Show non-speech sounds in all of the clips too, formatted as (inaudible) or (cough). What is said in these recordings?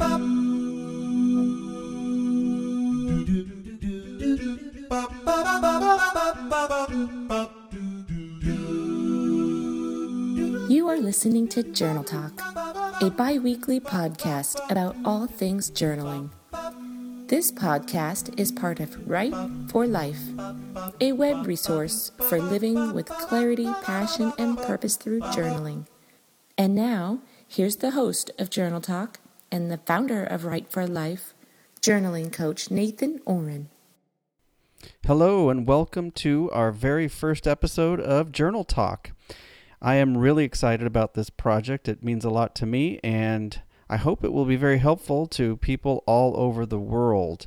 You are listening to Journal Talk, a bi weekly podcast about all things journaling. This podcast is part of Write for Life, a web resource for living with clarity, passion, and purpose through journaling. And now, here's the host of Journal Talk and the founder of Write for Life, journaling coach Nathan Ohren. Hello, and welcome to our very first episode of Journal Talk. I am really excited about this project. It means a lot to me, and I hope it will be very helpful to people all over the world.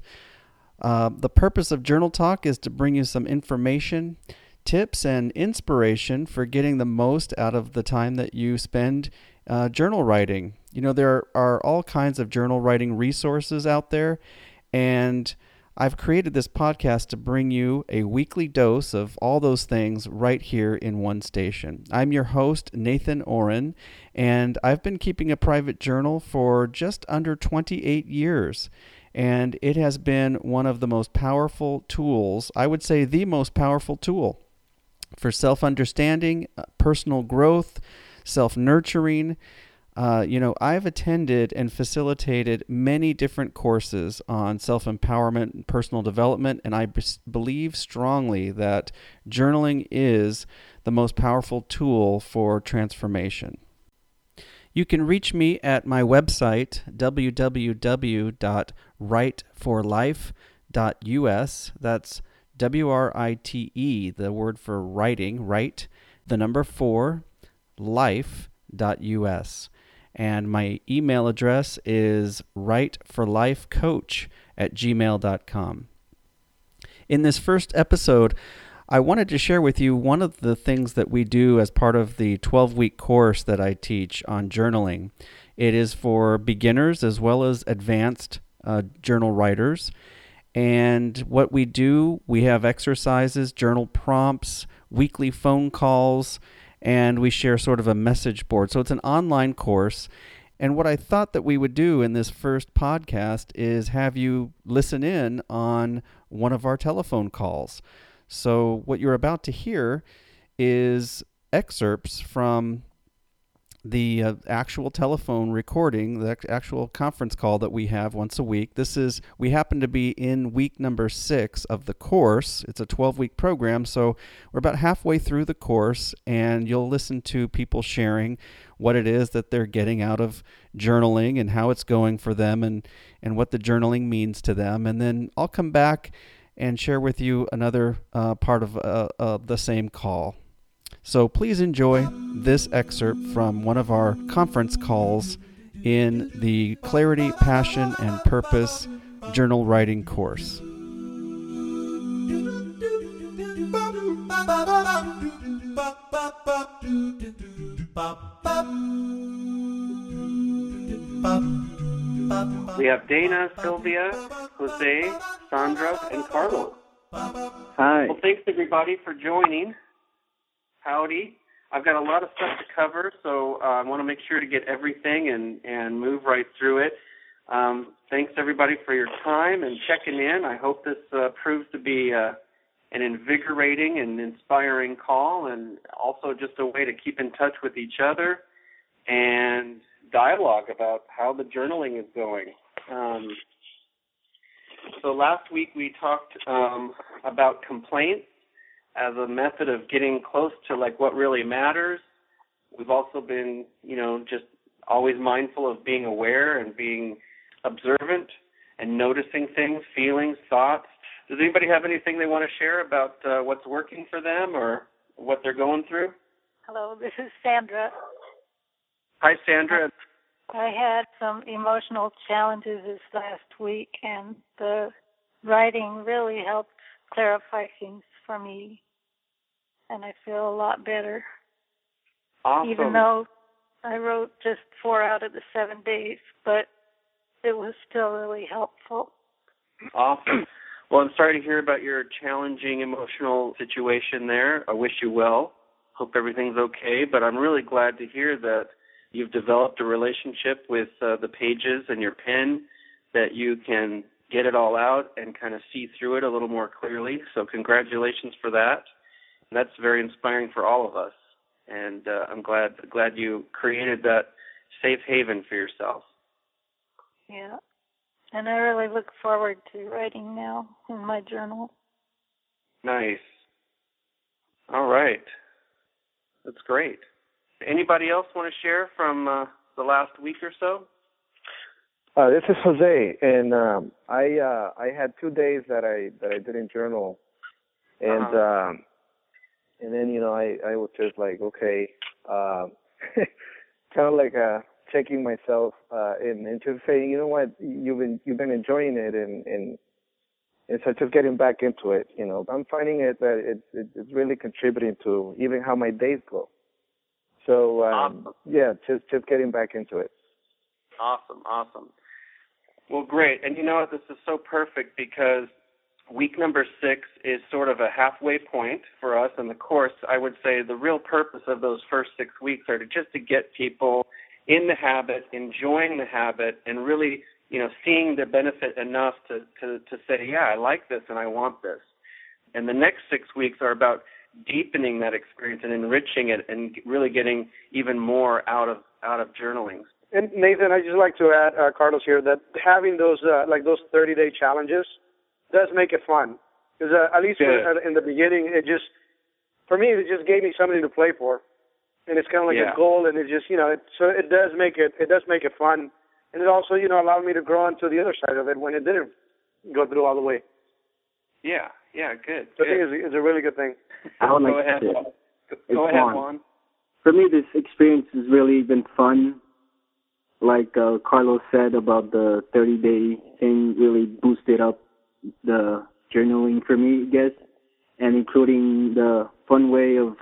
Uh, the purpose of Journal Talk is to bring you some information, tips, and inspiration for getting the most out of the time that you spend uh, journal writing. You know, there are all kinds of journal writing resources out there, and I've created this podcast to bring you a weekly dose of all those things right here in one station. I'm your host, Nathan Ohren, and I've been keeping a private journal for just under 28 years. And it has been one of the most powerful tools, I would say the most powerful tool for self understanding, uh, personal growth, self nurturing. Uh, you know, I've attended and facilitated many different courses on self empowerment and personal development, and I b- believe strongly that journaling is the most powerful tool for transformation. You can reach me at my website, www.writeforlife.us. That's W R I T E, the word for writing, write, the number four, life.us. And my email address is writeforlifecoach at gmail.com. In this first episode, I wanted to share with you one of the things that we do as part of the 12 week course that I teach on journaling. It is for beginners as well as advanced uh, journal writers. And what we do, we have exercises, journal prompts, weekly phone calls, and we share sort of a message board. So it's an online course. And what I thought that we would do in this first podcast is have you listen in on one of our telephone calls. So what you're about to hear is excerpts from the uh, actual telephone recording, the actual conference call that we have once a week. This is, we happen to be in week number six of the course. It's a 12 week program, so we're about halfway through the course, and you'll listen to people sharing what it is that they're getting out of journaling and how it's going for them and, and what the journaling means to them. And then I'll come back and share with you another uh, part of uh, the same call. So please enjoy this excerpt from one of our conference calls in the Clarity, Passion, and Purpose journal writing course. We have Dana, Sylvia, Jose, Sandra, and Carlos. Hi. Well, thanks everybody for joining. Howdy. I've got a lot of stuff to cover, so uh, I want to make sure to get everything and, and move right through it. Um, thanks everybody for your time and checking in. I hope this uh, proves to be uh, an invigorating and inspiring call, and also just a way to keep in touch with each other and dialogue about how the journaling is going. Um, so last week we talked um, about complaints as a method of getting close to like what really matters. We've also been, you know, just always mindful of being aware and being observant and noticing things, feelings, thoughts. Does anybody have anything they want to share about uh, what's working for them or what they're going through? Hello, this is Sandra. Hi, Sandra. I had some emotional challenges this last week, and the writing really helped clarify things for me, and I feel a lot better. Awesome. Even though I wrote just four out of the seven days, but it was still really helpful. Awesome. (clears throat) Well, I'm sorry to hear about your challenging emotional situation there. I wish you well. Hope everything's okay, but I'm really glad to hear that you've developed a relationship with uh, the pages and your pen that you can get it all out and kind of see through it a little more clearly. So congratulations for that. That's very inspiring for all of us, and uh, I'm glad glad you created that safe haven for yourself. Yeah, and I really look forward to writing now in my journal. Nice. All right. That's great. Anybody else want to share from uh, the last week or so? Uh, this is Jose, and um, I uh, I had two days that I that I didn't journal, and uh-huh. um, and then you know I I was just like okay, (laughs) uh, kind of like uh, checking myself uh, and and just saying you know what you've been you've been enjoying it and and and so just getting back into it. You know I'm finding it that it, it it's really contributing to even how my days go. So um, awesome. yeah, just just getting back into it. Awesome, awesome. Well, great. And you know what? This is so perfect because week number six is sort of a halfway point for us in the course. I would say the real purpose of those first six weeks are to just to get people in the habit, enjoying the habit, and really, you know, seeing the benefit enough to to to say, yeah, I like this and I want this. And the next six weeks are about deepening that experience and enriching it and really getting even more out of out of journaling. And Nathan, I just like to add, uh, Carlos here, that having those uh, like those 30 day challenges does make it fun. Because uh, at least yeah. in the beginning, it just for me it just gave me something to play for, and it's kind of like yeah. a goal, and it just you know it, so it does make it it does make it fun, and it also you know allowed me to grow onto the other side of it when it didn't go through all the way. Yeah, yeah, good. So good. I think it's, it's a really good thing. I would go like ahead. To, go, go ahead, Juan. For me, this experience has really been fun like uh, Carlos said about the 30 day thing really boosted up the journaling for me, I guess, and including the fun way of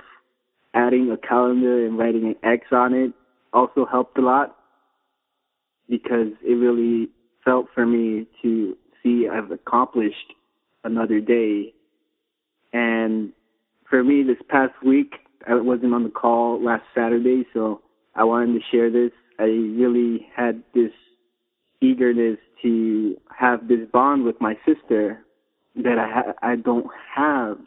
adding a calendar and writing an X on it also helped a lot because it really felt for me to see I've accomplished another day. And for me, this past week, I wasn't on the call last Saturday, so I wanted to share this I really had this eagerness to have this bond with my sister that I ha- I don't have,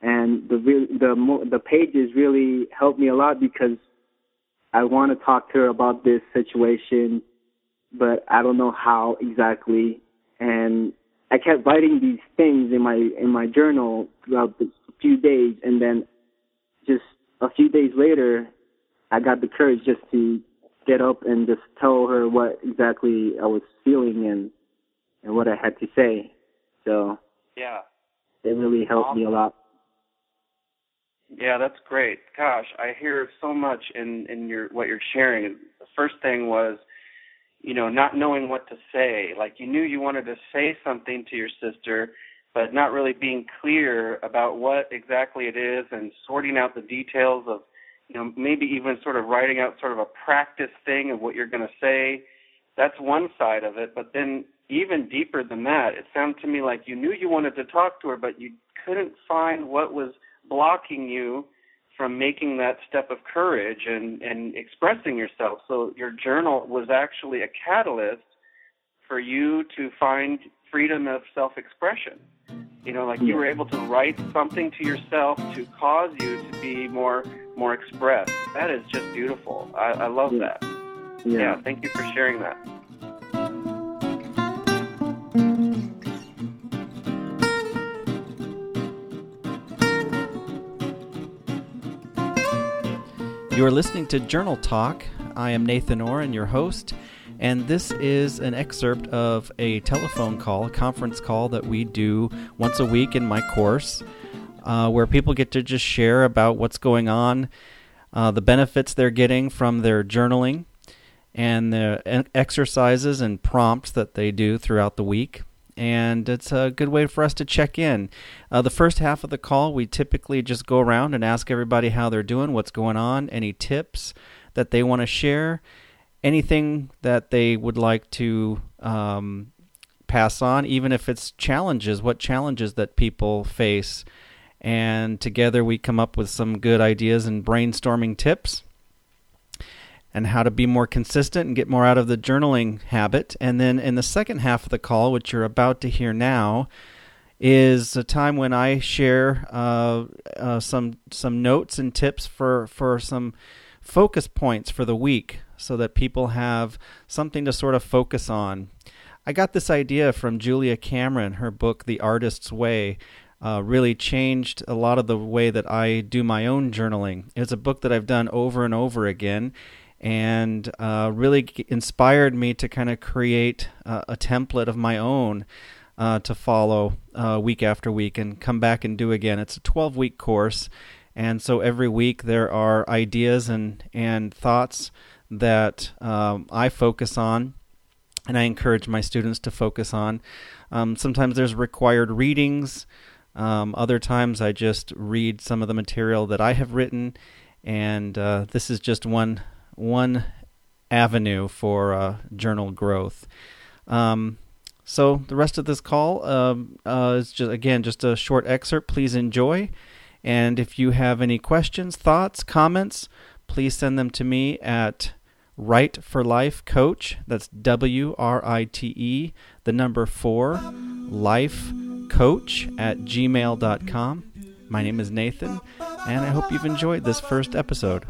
and the the mo- the pages really helped me a lot because I want to talk to her about this situation, but I don't know how exactly, and I kept writing these things in my in my journal throughout the few days, and then just a few days later, I got the courage just to get up and just tell her what exactly I was feeling and and what I had to say. So yeah, it really helped awesome. me a lot. Yeah, that's great. Gosh, I hear so much in in your what you're sharing. The first thing was, you know, not knowing what to say. Like you knew you wanted to say something to your sister, but not really being clear about what exactly it is and sorting out the details of you know, maybe even sort of writing out sort of a practice thing of what you're going to say. That's one side of it. But then even deeper than that, it sounded to me like you knew you wanted to talk to her, but you couldn't find what was blocking you from making that step of courage and, and expressing yourself. So your journal was actually a catalyst for you to find freedom of self expression. You know, like you were able to write something to yourself to cause you to be more more expressed. That is just beautiful. I, I love that. Yeah. yeah. Thank you for sharing that. You are listening to Journal Talk. I am Nathan Ohren, your host, and this is an excerpt of a telephone call, a conference call that we do once a week in my course, uh, where people get to just share about what's going on, uh, the benefits they're getting from their journaling, and the exercises and prompts that they do throughout the week. And it's a good way for us to check in. Uh, the first half of the call, we typically just go around and ask everybody how they're doing, what's going on, any tips that they want to share anything that they would like to um, pass on, even if it's challenges, what challenges that people face. And together we come up with some good ideas and brainstorming tips. and how to be more consistent and get more out of the journaling habit. And then in the second half of the call, which you're about to hear now, is a time when I share uh, uh, some some notes and tips for for some focus points for the week, so that people have something to sort of focus on. I got this idea from Julia Cameron. Her book, The Artist's Way, uh, really changed a lot of the way that I do my own journaling. It's a book that I've done over and over again, and uh, really inspired me to kind of create uh, a template of my own uh, to follow uh, week after week and come back and do again. It's a 12 week course, and so every week there are ideas and, and thoughts that um, I focus on and I encourage my students to focus on. Um, sometimes there's required readings. Um, other times I just read some of the material that I have written, and uh, this is just one one avenue for uh, journal growth. Um, so the rest of this call um, uh, is just again just a short excerpt. Please enjoy, and if you have any questions, thoughts, comments, please send them to me at Write for Life Coach. That's W R I T E, the number four, life coach at gmail.com. My name is Nathan, and I hope you've enjoyed this first episode.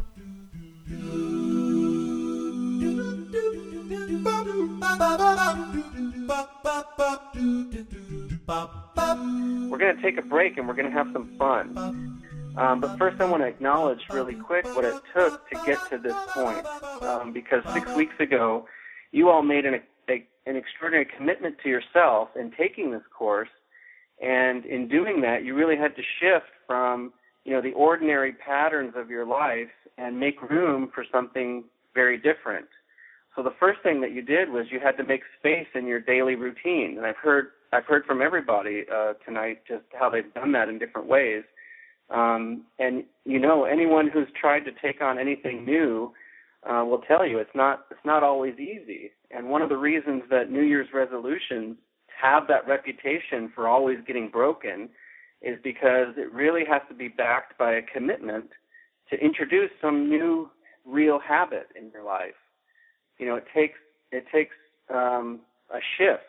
We're going to take a break and we're going to have some fun. Um, but first, I want to acknowledge really quick what it took to get to this point. Um, because six weeks ago, you all made an, a, an extraordinary commitment to yourself in taking this course. And in doing that, you really had to shift from, you know, the ordinary patterns of your life and make room for something very different. So the first thing that you did was you had to make space in your daily routine, and I've heard I've heard from everybody uh, tonight just how they've done that in different ways. Um, and you know, anyone who's tried to take on anything new uh, will tell you it's not it's not always easy. And one of the reasons that New Year's resolutions have that reputation for always getting broken is because it really has to be backed by a commitment to introduce some new real habit in your life you know, it takes it takes um, a shift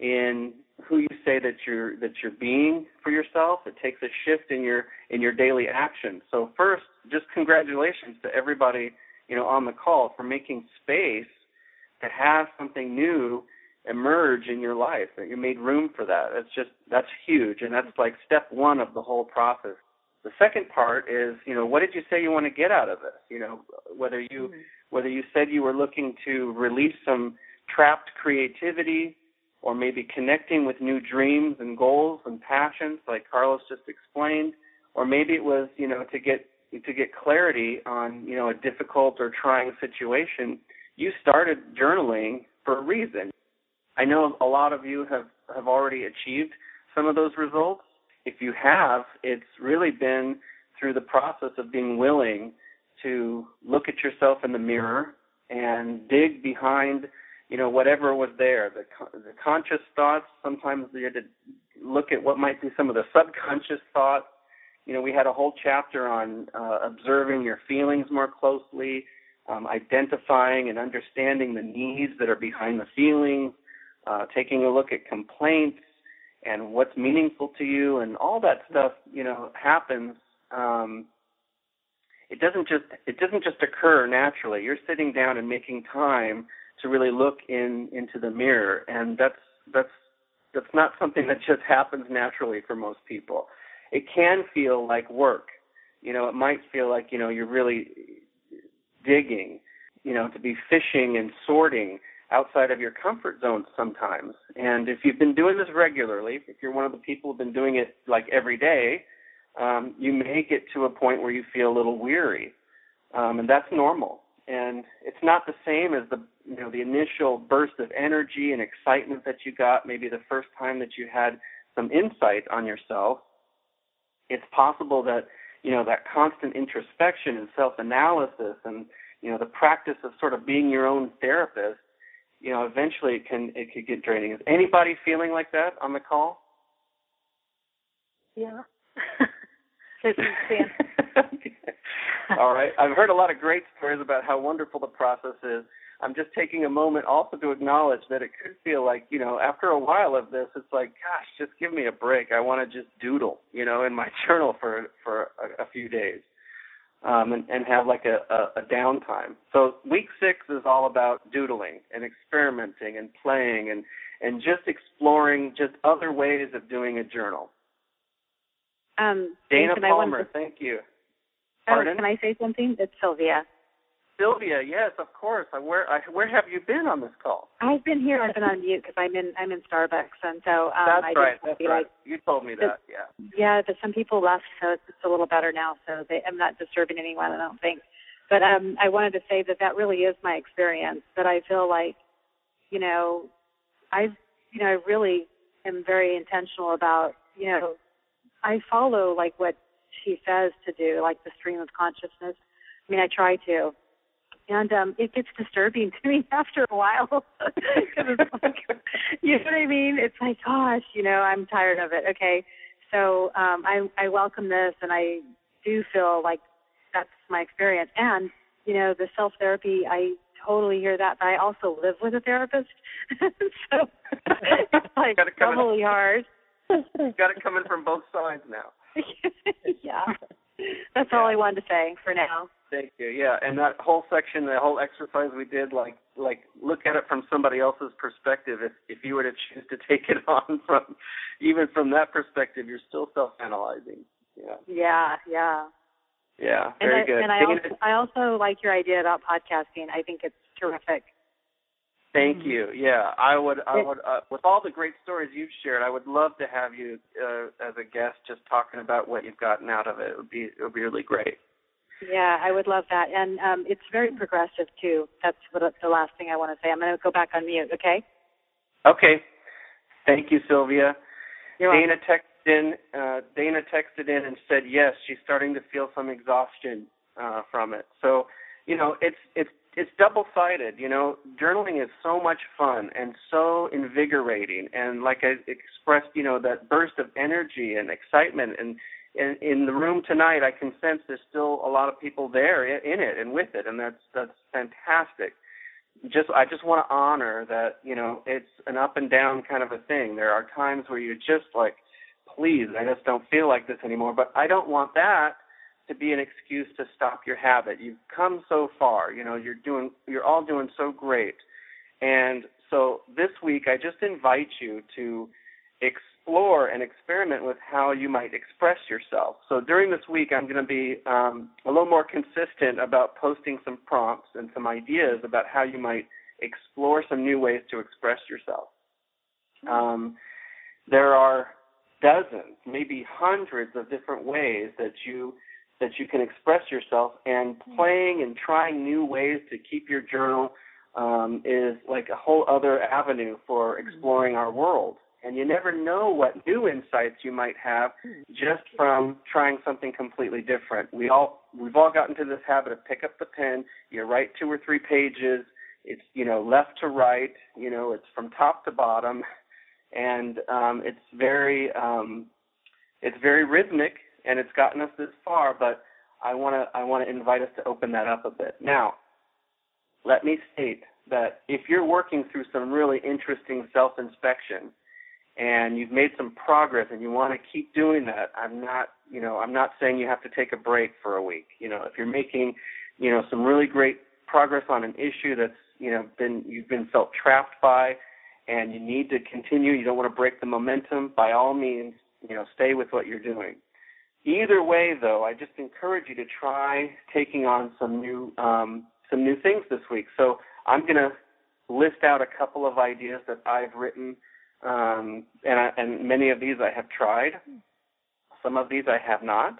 in who you say that you're that you're being for yourself. It takes a shift in your in your daily action. So first, just congratulations to everybody you know on the call for making space to have something new emerge in your life. That you made room for that. That's just that's huge, and that's like step one of the whole process. The second part is, you know, what did you say you want to get out of this? You know, whether you mm-hmm whether you said you were looking to release some trapped creativity or maybe connecting with new dreams and goals and passions like Carlos just explained or maybe it was you know to get to get clarity on you know a difficult or trying situation you started journaling for a reason. I know a lot of you have have already achieved some of those results. If you have it's really been through the process of being willing to look at yourself in the mirror and dig behind, you know, whatever was there. The, the conscious thoughts. Sometimes you had to look at what might be some of the subconscious thoughts. You know, we had a whole chapter on uh, observing your feelings more closely, um, identifying and understanding the needs that are behind the feelings, uh, taking a look at complaints and what's meaningful to you, and all that stuff. You know, happens. Um, it doesn't just it doesn't just occur naturally. You're sitting down and making time to really look in into the mirror, and that's that's that's not something that just happens naturally for most people. It can feel like work. You know, it might feel like you know you're really digging. You know, to be fishing and sorting outside of your comfort zone sometimes. And if you've been doing this regularly, if you're one of the people who've been doing it like every day, um, you may get to a point where you feel a little weary, um, and that's normal. And it's not the same as the you know the initial burst of energy and excitement that you got maybe the first time that you had some insight on yourself. It's possible that you know that constant introspection and self-analysis and you know the practice of sort of being your own therapist you know eventually it can it could get draining. Is anybody feeling like that on the call? Yeah (laughs) (laughs) (laughs) All right. I've heard a lot of great stories about how wonderful the process is. I'm just taking a moment also to acknowledge that it could feel like, you know, after a while of this, it's like, gosh, just give me a break. I want to just doodle, you know, in my (laughs) journal for for a, a few days, um, and, and have like a, a, a downtime. So week six is all about doodling and experimenting and playing and and just exploring just other ways of doing a journal. Um, Dana Palmer, to, thank you. Oh, Pardon? Oh, can I say something? It's Sylvia. Sylvia, yes, of course. Where I, where have you been on this call? I've been here. I've been on mute because I'm in I'm in Starbucks, and so um, that's I right. That's right. Like, you told me that. Yeah. Yeah, but some people left, so it's, it's a little better now. So they, I'm not disturbing anyone. I don't think. But um, I wanted to say that that really is my experience. That I feel like, you know, I've you know I really am very intentional about you know I follow like what she says to do, like the stream of consciousness. I mean, I try to, and um it gets disturbing (laughs) to me after a while (laughs) because it's like, (laughs) you know what I mean? It's like, gosh, you know, I'm tired of it. Okay, so um I I welcome this, and I do feel like that's my experience, and you know, the self therapy, I totally hear that, but I also live with a therapist, so it's like doubly hard. Got it coming from both sides now. (laughs) yeah. (laughs) That's yeah. all I wanted to say for now. Thank you. Yeah, and that whole section, the whole exercise we did, like like look at it from somebody else's perspective. If if you were to choose to take it (laughs) on from even from that perspective, you're still self-analyzing. Yeah. Yeah. Yeah. Yeah. Very and I, good. And I also, I also like your idea about podcasting. I think it's terrific. Thank mm-hmm. you. Yeah, I would. I would. Uh, with all the great stories you've shared, I would love to have you uh, as a guest, just talking about what you've gotten out of it. It would be. It would be really great. Yeah, I would love that, and um, it's very progressive too. That's what, the last thing I want to say. I'm going to go back on mute. Okay. Okay. Thank you, Sylvia. You're Dana texted in. Uh, Dana texted in and said yes, she's starting to feel some exhaustion uh, from it. So, you know, it's it's it's double sided you know? Journaling is so much fun and so invigorating and like i expressed you know that burst of energy and excitement. And in, in the room tonight i can sense there's still a lot of people there in it and with it and that's that's fantastic. Just i just want to honor that you know it's an up and down kind of a thing. There are times where you're just like please i just don't feel like this anymore but i don't want that to be an excuse to stop your habit. You've come so far, you know, you're doing you're all doing so great. And so this week I just invite you to explore and experiment with how you might express yourself. So during this week I'm going to be um, a little more consistent about posting some prompts and some ideas about how you might explore some new ways to express yourself. Um, there are dozens, maybe hundreds of different ways that you that you can express yourself and playing and trying new ways to keep your journal um, is like a whole other avenue for exploring our world. And you never know what new insights you might have just from trying something completely different. We all we've all gotten to this habit of pick up the pen, you write two or three pages, it's you know left to right, you know it's from top to bottom, and um, it's very um, it's very rhythmic and it's gotten us this far, but I want to I want to invite us to open that up a bit. Now, let me state that if you're working through some really interesting self-inspection and you've made some progress and you want to keep doing that, I'm not, you know, I'm not saying you have to take a break for a week. You know, if you're making, you know, some really great progress on an issue that's, you know, been you've been felt trapped by and you need to continue, you don't want to break the momentum, by all means, you know, stay with what you're doing. Either way, though, I just encourage you to try taking on some new um, some new things this week. So I'm going to list out a couple of ideas that I've written, um, and, I, and many of these I have tried. Some of these I have not,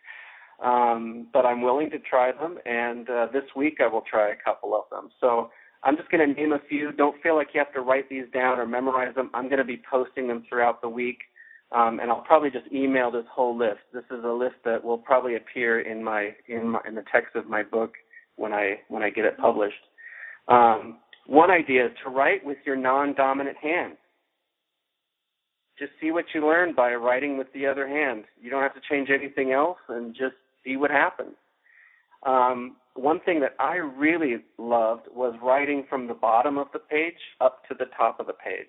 (laughs) um, but I'm willing to try them. And uh, this week I will try a couple of them. So I'm just going to name a few. Don't feel like you have to write these down or memorize them. I'm going to be posting them throughout the week. Um, and I'll probably just email this whole list. This is a list that will probably appear in my in my in the text of my book when I when I get it published. Um, one idea is to write with your non-dominant hand. just see what you learn by writing with the other hand. You don't have to change anything else, and just see what happens. Um, one thing that I really loved was writing from the bottom of the page up to the top of the page.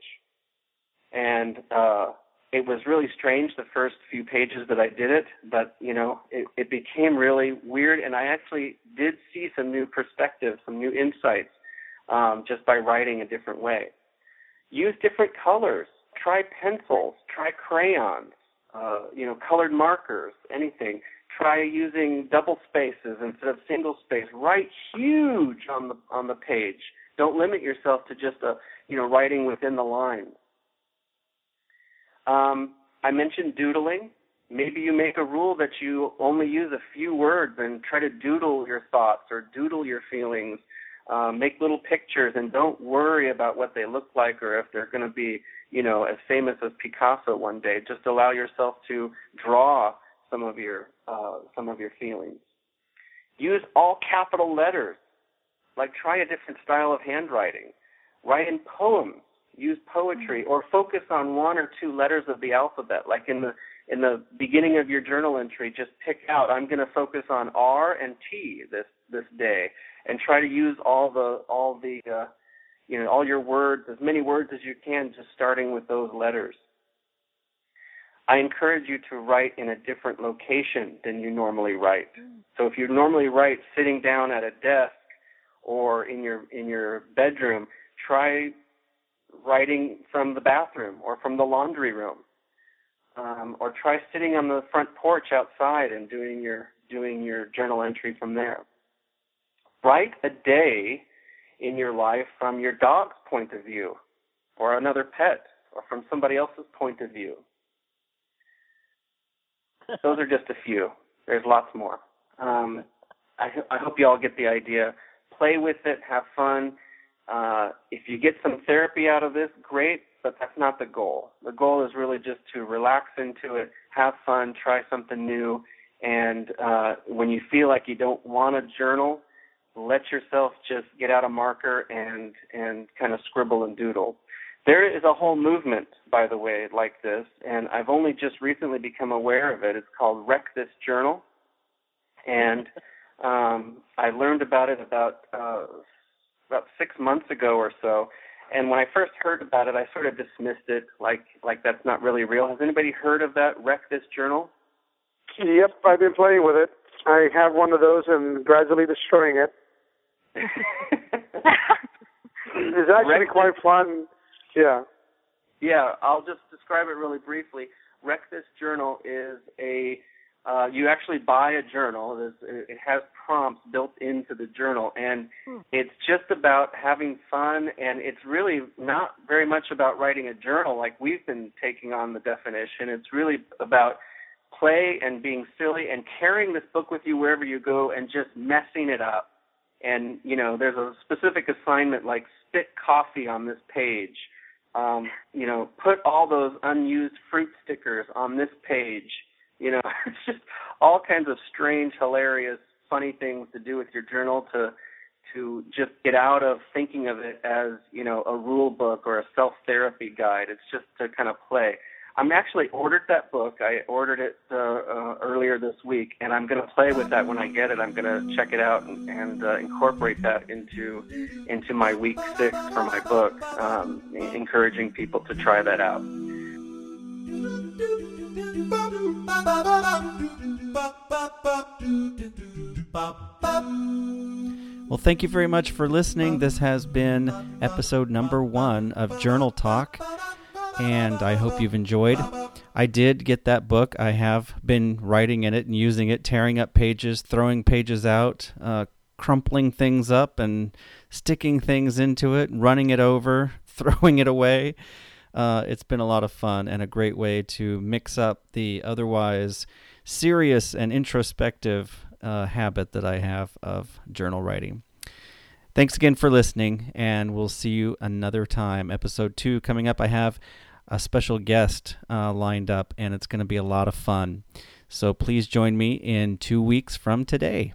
And uh, it was really strange the first few pages that I did it, but you know, it, it became really weird, and I actually did see some new perspectives, some new insights, um, just by writing a different way. Use different colors. Try pencils. Try crayons. Uh, you know, colored markers. Anything try using double spaces instead of single space. Write huge on the on the page. Don't limit yourself to just a you know writing within the lines. Um, I mentioned doodling. Maybe you make a rule that you only use a few words and try to doodle your thoughts or doodle your feelings. Um, make little pictures and don't worry about what they look like or if they're going to be, you know, as famous as Picasso one day. Just allow yourself to draw some of your uh, some of your feelings. Use all capital letters. Like try a different style of handwriting. Write in poems. Use poetry, or focus on one or two letters of the alphabet. Like in the in the beginning of your journal entry, just pick out. I'm going to focus on R and T this this day, and try to use all the all the uh, you know all your words, as many words as you can, just starting with those letters. I encourage you to write in a different location than you normally write. So if you normally write sitting down at a desk or in your in your bedroom, try writing from the bathroom or from the laundry room. Um, or try sitting on the front porch outside and doing your doing your journal entry from there. Write a day in your life from your dog's point of view, or another pet, or from somebody else's point of view. Those are just a few. There's lots more. Um, I, I hope you all get the idea. Play with it, have fun. Uh, if you get some therapy out of this, great, but that's not the goal. The goal is really just to relax into it, have fun, try something new, and uh, when you feel like you don't want to journal, let yourself just get out a marker and and kind of scribble and doodle. There is a whole movement, by the way, like this, and I've only just recently become aware of it. It's called Wreck This Journal, and um, I learned about it about uh, about six months ago or so. And when I first heard about it, I sort of dismissed it, like like that's not really real. Has anybody heard of that Wreck This Journal? Yep, I've been playing with it. I have one of those and gradually destroying it. (laughs) it's actually quite fun yeah. Yeah, I'll just describe it really briefly. Wreck This Journal is a uh, you actually buy a journal. It, has prompts built into the journal, and hmm. it's just about having fun. And it's really not very much about writing a journal like we've been taking on the definition. It's really about play and being silly and carrying this book with you wherever you go and just messing it up. And you know, there's a specific assignment like spit coffee on this page um, you know, put all those unused fruit stickers on this page. You know, (laughs) it's just all kinds of strange, hilarious, funny things to do with your journal to to just get out of thinking of it as you know a rule book or a self therapy guide. It's just to kind of play. I'm actually ordered that book. I ordered it uh, uh, earlier this week, and I'm going to play with that when I get it. I'm going to check it out and, and uh, incorporate that into into my week six for my book, um, encouraging people to try that out. Well, thank you very much for listening. This has been episode number one of Journal Talk and I hope you've enjoyed. I did get that book. I have been writing in it and using it, tearing up pages, throwing pages out, uh, crumpling things up, and sticking things into it, running it over, (laughs) throwing it away. Uh, it's been a lot of fun and a great way to mix up the otherwise serious and introspective uh, habit that I have of journal writing. Thanks again for listening, and we'll see you another time. Episode two coming up. I have a special guest uh, lined up, and it's going to be a lot of fun. So please join me in two weeks from today.